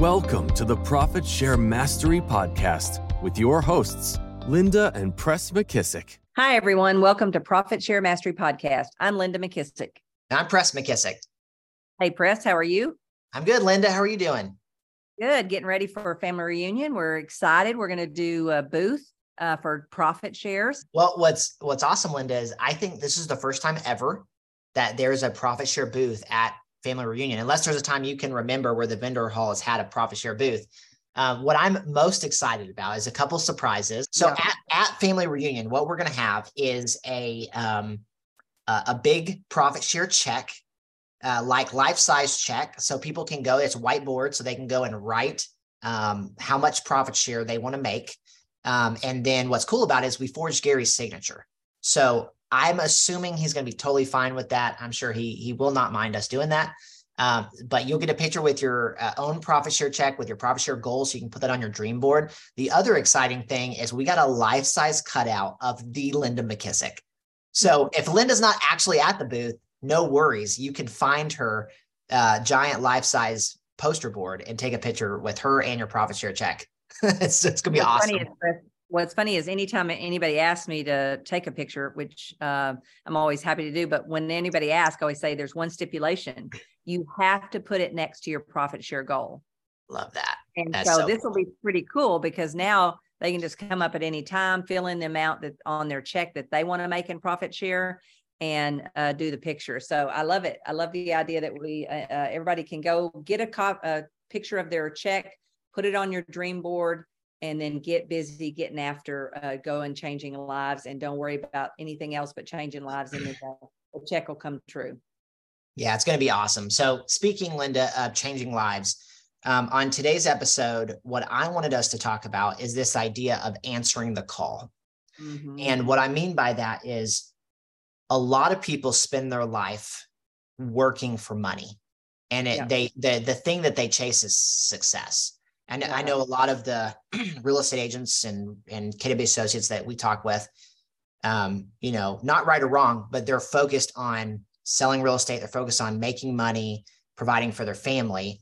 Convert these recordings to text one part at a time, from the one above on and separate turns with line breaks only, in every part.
Welcome to the Profit Share Mastery Podcast with your hosts, Linda and Press McKissick.
Hi, everyone. Welcome to Profit Share Mastery Podcast. I'm Linda McKissick.
I'm Press McKissick.
Hey, Press, how are you?
I'm good, Linda. How are you doing?
Good. Getting ready for a family reunion. We're excited. We're going to do a booth uh, for profit shares.
Well, what's what's awesome, Linda, is I think this is the first time ever that there's a profit share booth at family reunion, unless there's a time you can remember where the vendor hall has had a profit share booth. Uh, what I'm most excited about is a couple surprises. So yeah. at, at family reunion, what we're going to have is a um, uh, a big profit share check, uh, like life size check, so people can go. It's whiteboard, so they can go and write um, how much profit share they want to make. Um, and then what's cool about it is we forged Gary's signature. So I'm assuming he's going to be totally fine with that. I'm sure he he will not mind us doing that. Um, but you'll get a picture with your uh, own profit share check with your profit share goals. So you can put that on your dream board. The other exciting thing is we got a life size cutout of the Linda McKissick. So if Linda's not actually at the booth, no worries. You can find her uh, giant life size poster board and take a picture with her and your profit share check. it's, it's going to be What's awesome
what's funny is anytime anybody asks me to take a picture, which uh, I'm always happy to do, but when anybody asks, I always say there's one stipulation: you have to put it next to your profit share goal.
Love that.
And so, so, this will be pretty cool because now they can just come up at any time, fill in the amount that on their check that they want to make in profit share, and uh, do the picture. So I love it. I love the idea that we uh, uh everybody can go get a, co- a picture of their check, put it on your dream board and then get busy getting after uh, going changing lives and don't worry about anything else but changing lives and then the check will come true
yeah it's going to be awesome so speaking linda of changing lives um, on today's episode what i wanted us to talk about is this idea of answering the call mm-hmm. and what i mean by that is a lot of people spend their life working for money and it, yeah. they the, the thing that they chase is success and yeah. I know a lot of the real estate agents and and KW associates that we talk with, um, you know, not right or wrong, but they're focused on selling real estate. They're focused on making money, providing for their family.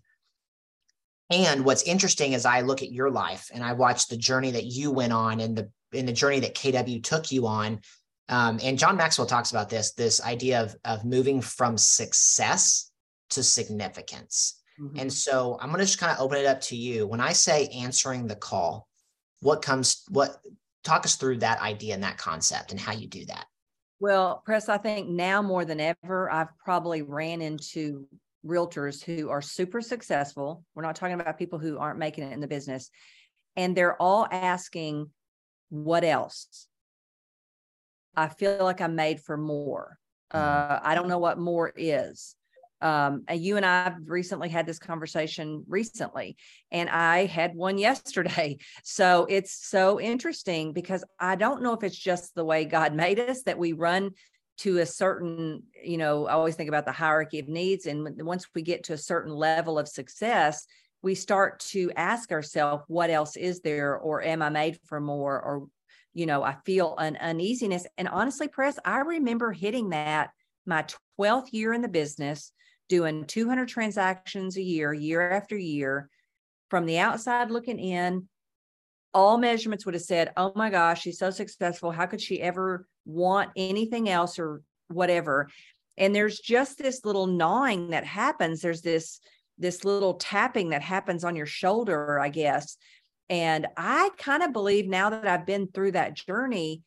And what's interesting is I look at your life and I watch the journey that you went on and the in the journey that KW took you on. Um, and John Maxwell talks about this this idea of of moving from success to significance. Mm-hmm. And so I'm going to just kind of open it up to you. When I say answering the call, what comes, what, talk us through that idea and that concept and how you do that.
Well, Press, I think now more than ever, I've probably ran into realtors who are super successful. We're not talking about people who aren't making it in the business. And they're all asking, what else? I feel like I'm made for more. Mm-hmm. Uh, I don't know what more is um, you and I recently had this conversation recently, and I had one yesterday. So it's so interesting because I don't know if it's just the way God made us that we run to a certain, you know, I always think about the hierarchy of needs. And once we get to a certain level of success, we start to ask ourselves, what else is there? Or am I made for more? Or, you know, I feel an uneasiness. And honestly, Press, I remember hitting that my 12th year in the business doing 200 transactions a year, year after year. From the outside looking in, all measurements would have said, oh my gosh, she's so successful. How could she ever want anything else or whatever? And there's just this little gnawing that happens. There's this this little tapping that happens on your shoulder, I guess. And I kind of believe now that I've been through that journey,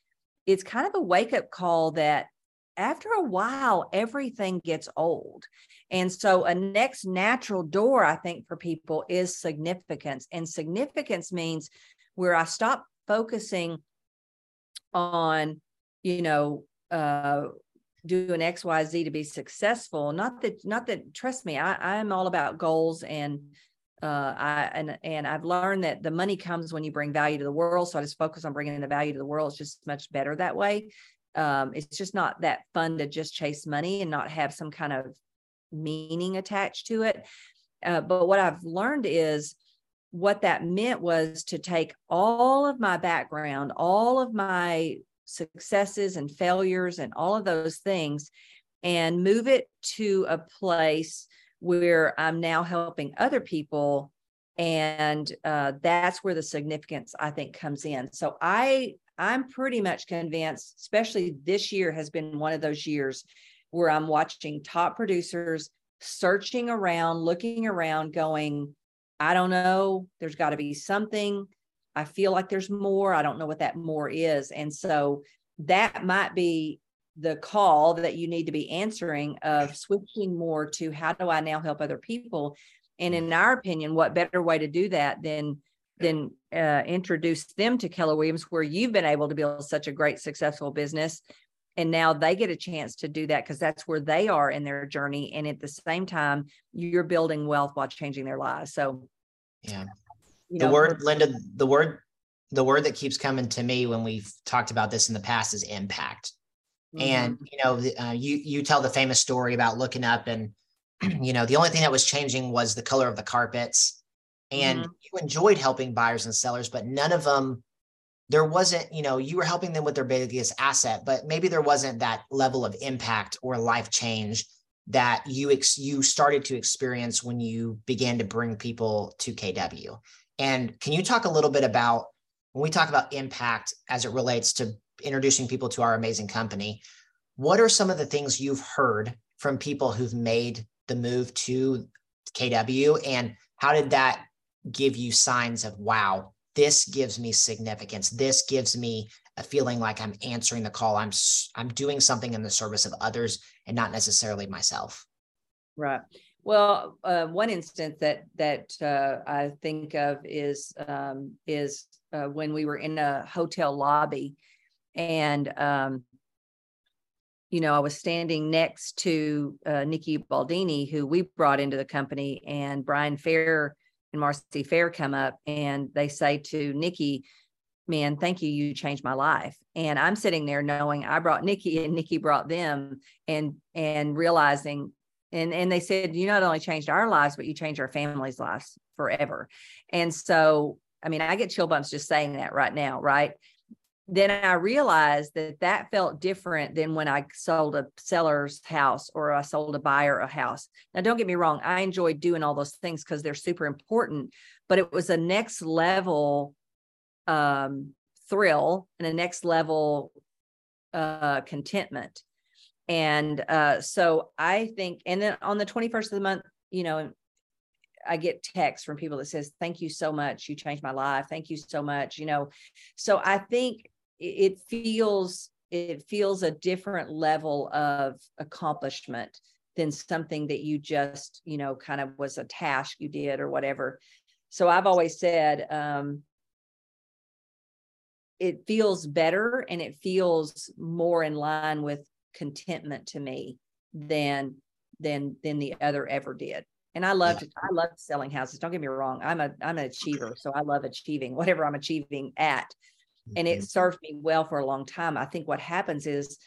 it's kind of a wake up call that after a while, everything gets old. And so, a next natural door, I think, for people is significance. And significance means where I stop focusing on, you know, uh, doing X, Y, Z to be successful. Not that, not that. Trust me, I, I'm all about goals and uh, I and and I've learned that the money comes when you bring value to the world. So I just focus on bringing the value to the world. It's just much better that way um, it's just not that fun to just chase money and not have some kind of meaning attached to it. Uh, but what I've learned is what that meant was to take all of my background, all of my successes and failures, and all of those things, and move it to a place where I'm now helping other people and uh, that's where the significance i think comes in so i i'm pretty much convinced especially this year has been one of those years where i'm watching top producers searching around looking around going i don't know. There's got to be something. I feel like there's more. I don't know what that more is. And so that might be the call that you need to be answering of switching more to how do i now help other people? And in our opinion, what better way to do that than than uh, introduce them to Keller Williams, where you've been able to build such a great, successful business, and now they get a chance to do that because that's where they are in their journey, and at the same time, you're building wealth while changing their lives. So,
yeah, the know, word, Linda, the word, the word that keeps coming to me when we've talked about this in the past is impact. Mm-hmm. And you know, uh, you you tell the famous story about looking up and you know, the only thing that was changing was the color of the carpets. And mm-hmm. you enjoyed helping buyers and sellers, but none of them, there wasn't, you know, you were helping them with their biggest asset, but maybe there wasn't that level of impact or life change that you ex- you started to experience when you began to bring people to KW. And can you talk a little bit about when we talk about impact as it relates to introducing people to our amazing company? What are some of the things you've heard from people who've made the move to KW and how did that give you signs of wow this gives me significance. This gives me a feeling like i'm answering the call. I'm i'm doing something in the service of others and not necessarily myself.
Right. Well uh, one instance that that uh, i think of is um, is uh, when we were in a hotel lobby and um, you know, I was standing next to uh, Nikki Baldini, who we brought into the company, and Brian Fair and Marcy Fair come up and they say to Nikki, Man, thank you. You changed my life. And I'm sitting there knowing I brought Nikki and Nikki brought them and and realizing and and they said you not only changed our lives but you changed our families lives forever and so i mean i get chill bumps just saying that right now right then I realized that that felt different than when I sold a seller's house or I sold a buyer a house. Now, don't get me wrong, I enjoyed doing all those things because they're super important, but it was a next level um, thrill and a next level uh, contentment. And uh, so I think, and then on the 21st of the month, you know, I get texts from people that says, thank you so much. You changed my life. Thank you so much. You know, so I think it feels it feels a different level of accomplishment than something that you just you know kind of was a task you did or whatever. So i've always said um, it feels better and it feels more in line with contentment to me than than than the other ever did. And i loved i love selling houses. Don't get me wrong. I'm a i'm an achiever so i love achieving whatever i'm achieving at and it mm-hmm. served me well for a long time. I think what happens is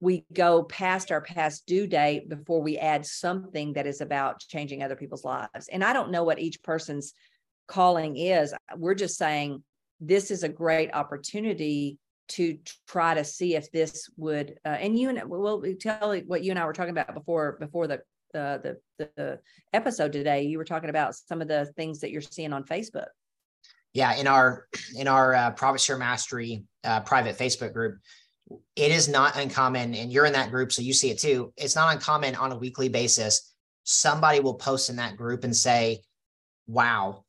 we go past our past due date before we add something that is about changing other people's lives. And I don't know what each person's calling is. We're just saying this is a great opportunity to try to see if this would uh, and you and well tell what you and I were talking about before before the uh, the the episode today you were talking about some of the things that you're seeing on Facebook
yeah in our in our uh, profit share mastery uh, private facebook group it is not uncommon and you're in that group so you see it too. It's not uncommon on a weekly basis. Somebody will post in that group and say wow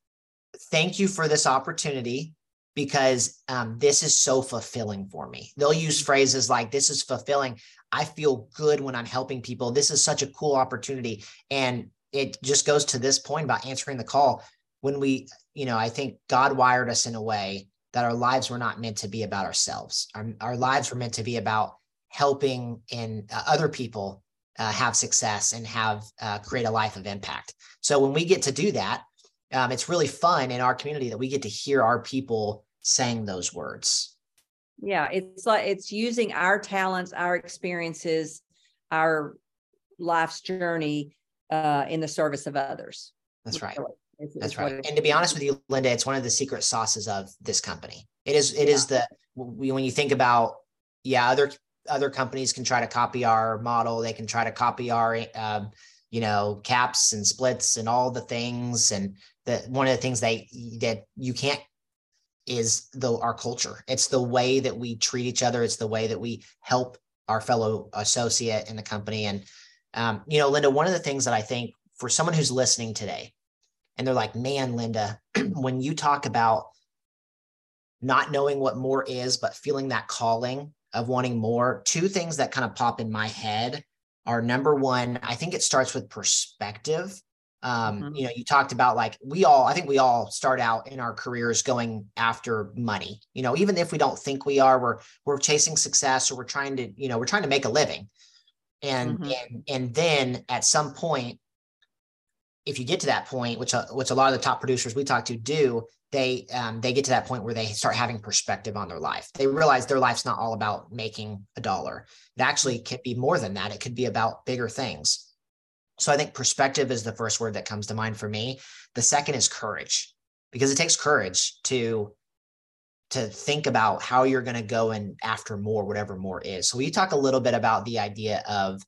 thank you for this opportunity because um, this is so fulfilling for me. They'll use phrases like this is fulfilling. I feel good when i'm helping people. This is such a cool opportunity. And it just goes to this point about answering the call when we, you know, I think God wired us in a way that our lives were not meant to be about ourselves. Our, our lives were meant to be about helping and uh, other people uh, have success and have uh, create a life of impact. So when we get to do that, um, it's really fun in our community that we get to hear our people saying those words.
Yeah, it's like it's using our talents, our experiences, our life's journey uh, in the service of others.
That's right. It's, That's it's right. And to be honest with you, Linda, it's one of the secret sauces of this company. It is. It yeah. is the when you think about yeah, other other companies can try to copy our model. They can try to copy our um, you know, caps and splits and all the things. And that one of the things they that you can't is the our culture. It's the way that we treat each other. It's the way that we help our fellow associate in the company. And um, you know, Linda, one of the things that I think for someone who's listening today, and they're like, man, Linda, when you talk about not knowing what more is, but feeling that calling of wanting more, two things that kind of pop in my head are number one, I think it starts with perspective. Um, mm-hmm. You know, you talked about like we all, I think we all start out in our careers going after money. You know, even if we don't think we are, we're we're chasing success or we're trying to, you know, we're trying to make a living. And mm-hmm. and and then at some point, if you get to that point, which uh, which a lot of the top producers we talk to do, they um, they get to that point where they start having perspective on their life. They realize their life's not all about making a dollar. It actually can be more than that. It could be about bigger things. So I think perspective is the first word that comes to mind for me. The second is courage, because it takes courage to to think about how you're going to go and after more, whatever more is. So we talk a little bit about the idea of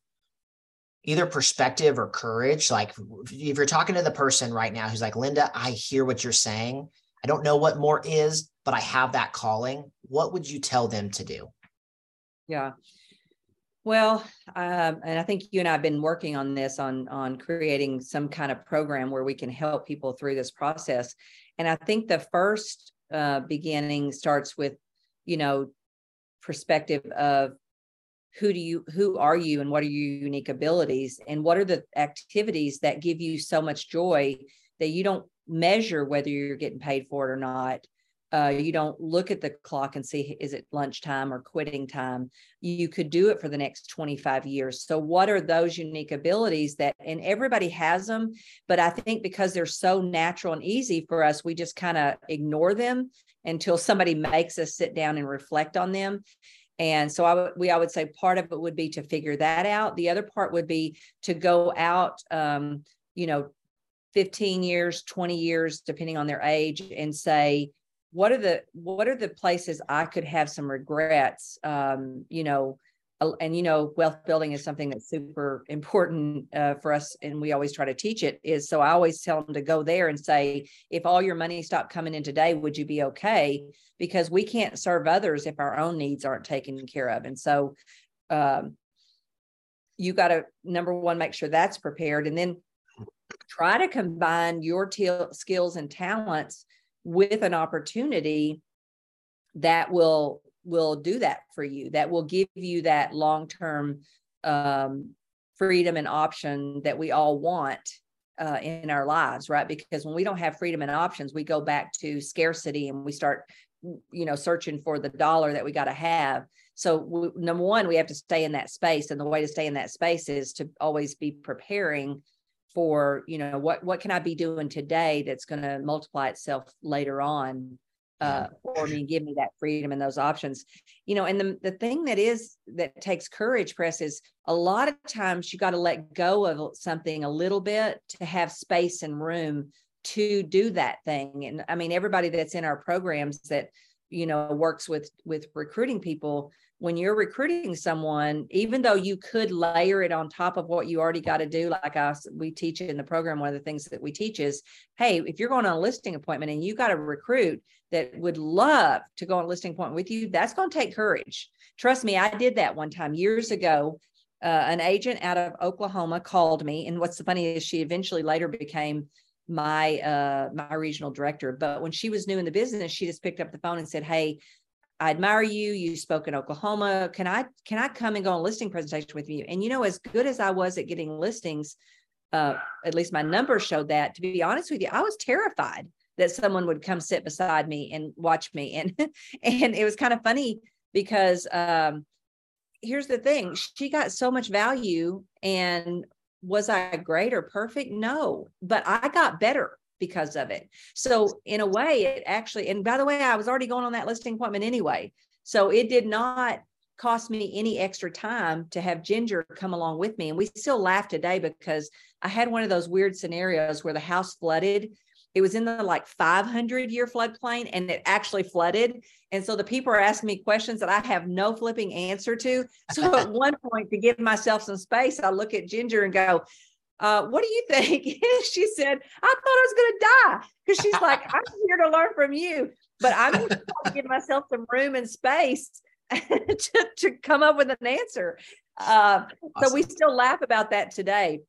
either perspective or courage. Like if you're talking to the person right now who's like, Linda, I hear what you're saying. I don't know what more is, but I have that calling. What would you tell them to do?
Yeah. Well, um, and I think you and I have been working on this on on creating some kind of program where we can help people through this process. And I think the first uh, beginning starts with, you know, perspective of who do you who are you and what are your unique abilities? And what are the activities that give you so much joy that you don't measure whether you're getting paid for it or not? Uh, you don't look at the clock and see is it lunchtime or quitting time? You could do it for the next 25 years. So what are those unique abilities that and everybody has them but i think because they're so natural and easy for us we just kind of ignore them until somebody makes us sit down and reflect on them and so I would we I would say part of it would be to figure that out. The other part would be to go out, um, you know, 15 years, 20 years, depending on their age, and say, what are the what are the places I could have some regrets? Um, you know, and you know wealth building is something that's super important uh, for us and we always try to teach it is so i always tell them to go there and say if all your money stopped coming in today would you be okay? Because we can't serve others if our own needs aren't taken care of and so um, you got to number one make sure that's prepared and then try to combine your t- skills and talents with an opportunity that will will do that for you that will give you that long-term um, freedom and option that we all want uh, in our lives right? Because when we don't have freedom and options we go back to scarcity and we start you know searching for the dollar that we got to have. So we, number one we have to stay in that space and the way to stay in that space is to always be preparing for you know what what can i be doing today that's going to multiply itself later on uh, for me, give me that freedom and those options. You know, and the, the thing that is that takes courage, press, is a lot of times you got to let go of something a little bit to have space and room to do that thing. And I mean, everybody that's in our programs that you know works with with recruiting people when you're recruiting someone even though you could layer it on top of what you already got to do like us we teach in the program one of the things that we teach is hey if you're going on a listing appointment and you got a recruit that would love to go on a listing appointment with you that's going to take courage. Trust me i did that one time years ago. Uh, an agent out of oklahoma called me and what's the funny is she eventually later became my uh my regional director but when she was new in the business she just picked up the phone and said hey I admire you. You spoke in Oklahoma. Can I can I come and go on listing presentation with you? And you know, as good as I was at getting listings, uh, at least my numbers showed that. To be honest with you, I was terrified that someone would come sit beside me and watch me. And and it was kind of funny because um, here's the thing: she got so much value, and was I great or perfect? No, but I got better because of it. So in a way, it actually, and by the way, I was already going on that listing appointment anyway. So it did not cost me any extra time to have Ginger come along with me. And we still laugh today because I had one of those weird scenarios where the house flooded. It was in the like 500 year floodplain and it actually flooded. And so the people are asking me questions that I have no flipping answer to. So at one point, to give myself some space, I look at Ginger and go, uh, what do you think? she said, I thought I was going to die because she's like, I'm here to learn from you, but I'm going to give myself some room and space to, to come up with an answer. Uh, awesome. So we still laugh about that today.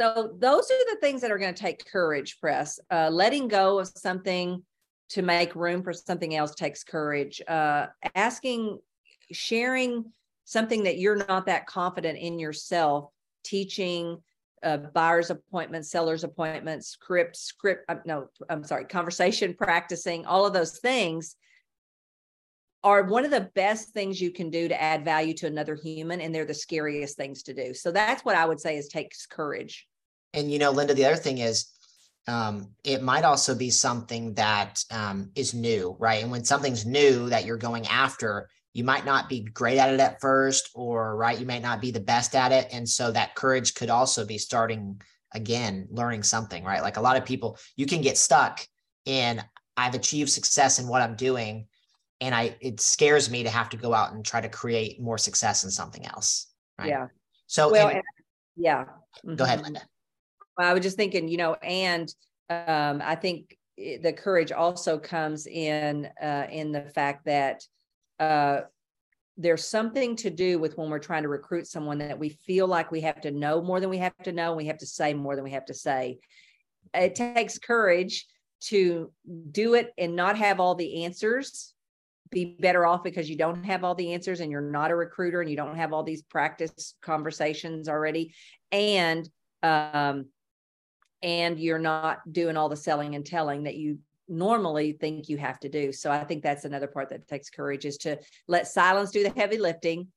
So those are the things that are going to take courage, press. Uh, letting go of something to make room for something else takes courage. Uh, asking, sharing something that you're not that confident in yourself, teaching uh, buyer's appointments, seller's appointments, script, script, uh, no, I'm sorry, conversation practicing, all of those things are one of the best things you can do to add value to another human. And they're the scariest things to do. So that's what I would say is takes courage.
And, you know, Linda, the other thing is, um, it might also be something that um, is new, right? And when something's new that you're going after, you might not be great at it at first, or right, you might not be the best at it. And so that courage could also be starting again, learning something, right? Like a lot of people, you can get stuck in I've achieved success in what I'm doing. And I it scares me to have to go out and try to create more success in something else. Right.
Yeah.
So
well, and, yeah.
Go ahead, mm-hmm. Linda.
I was just thinking, you know, and um, I think the courage also comes in uh, in the fact that uh, there's something to do with when we're trying to recruit someone that we feel like we have to know more than we have to know, and we have to say more than we have to say. It takes courage to do it and not have all the answers be better off because you don't have all the answers and you're not a recruiter and you don't have all these practice conversations already and um, and you're not doing all the selling and telling that you normally think you have to do. So I think that's another part that takes courage is to let silence do the heavy lifting,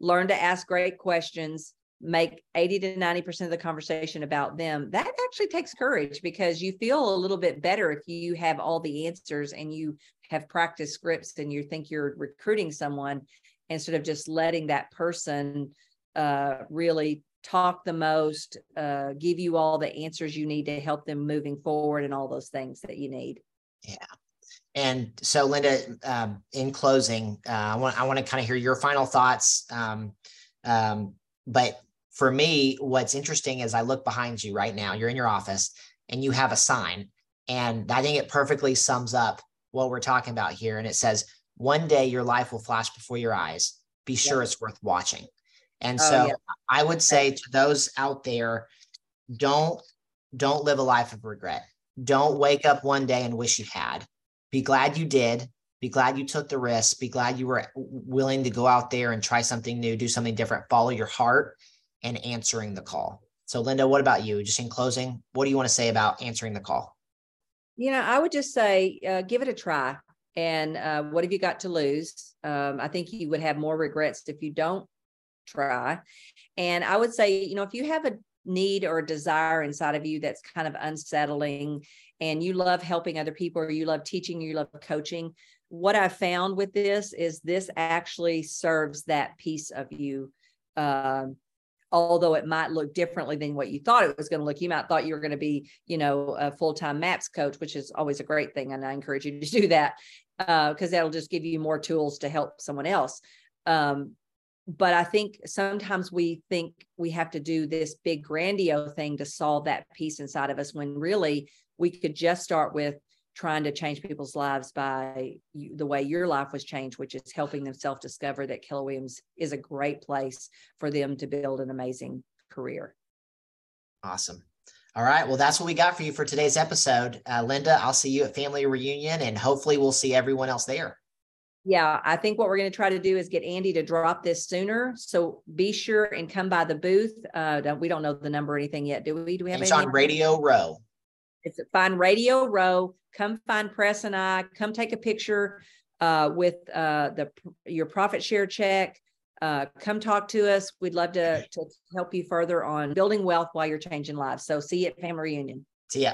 learn to ask great questions, make 80 to 90% of the conversation about them. That actually takes courage because you feel a little bit better if you have all the answers and you have practiced scripts and you think you're recruiting someone instead of just letting that person uh, really talk the most, uh, give you all the answers you need to help them moving forward and all those things that you need.
Yeah. And so, Linda, um, in closing, uh, I want I want to kind of hear your final thoughts. Um, um, but for me, what's interesting is I look behind you right now. You're in your office and you have a sign, and I think it perfectly sums up what we're talking about here. And it says, "One day your life will flash before your eyes. Be sure yeah. it's worth watching." And oh, so, yeah. I would say to those out there, don't don't live a life of regret don't wake up one day and wish you had. Be glad you did. Be glad you took the risk. Be glad you were willing to go out there and try something new, do something different, follow your heart and answering the call. So, Linda, what about you? Just in closing, what do you want to say about answering the call?
You know, I would just say uh, give it a try. And uh, what have you got to lose? Um, I think you would have more regrets if you don't try. And I would say, you know, if you have a need or a desire inside of you that's kind of unsettling and you love helping other people or you love teaching you love coaching what i found with this is this actually serves that piece of you um, although it might look differently than what you thought it was going to look you might thought you were going to be you know a full-time maps coach which is always a great thing and i encourage you to do that because uh, that'll just give you more tools to help someone else um, but I think sometimes we think we have to do this big grandiose thing to solve that piece inside of us when really we could just start with trying to change people's lives by the way your life was changed, which is helping them self discover that Keller Williams is a great place for them to build an amazing career.
Awesome. All right. Well, that's what we got for you for today's episode. Uh, Linda, I'll see you at Family Reunion and hopefully we'll see everyone else there
yeah, I think what we're going to try to do is get Andy to drop this sooner. So be sure and come by the booth. Uh, we don't know the number or anything yet, do we? Do we have?
It's on Radio Row.
It's find Radio Row. Come find Press and I. Come take a picture uh, with uh, the your profit share check. Uh, come talk to us. We'd love to to help you further on building wealth while you're changing lives. So see you at Family Reunion.
See ya.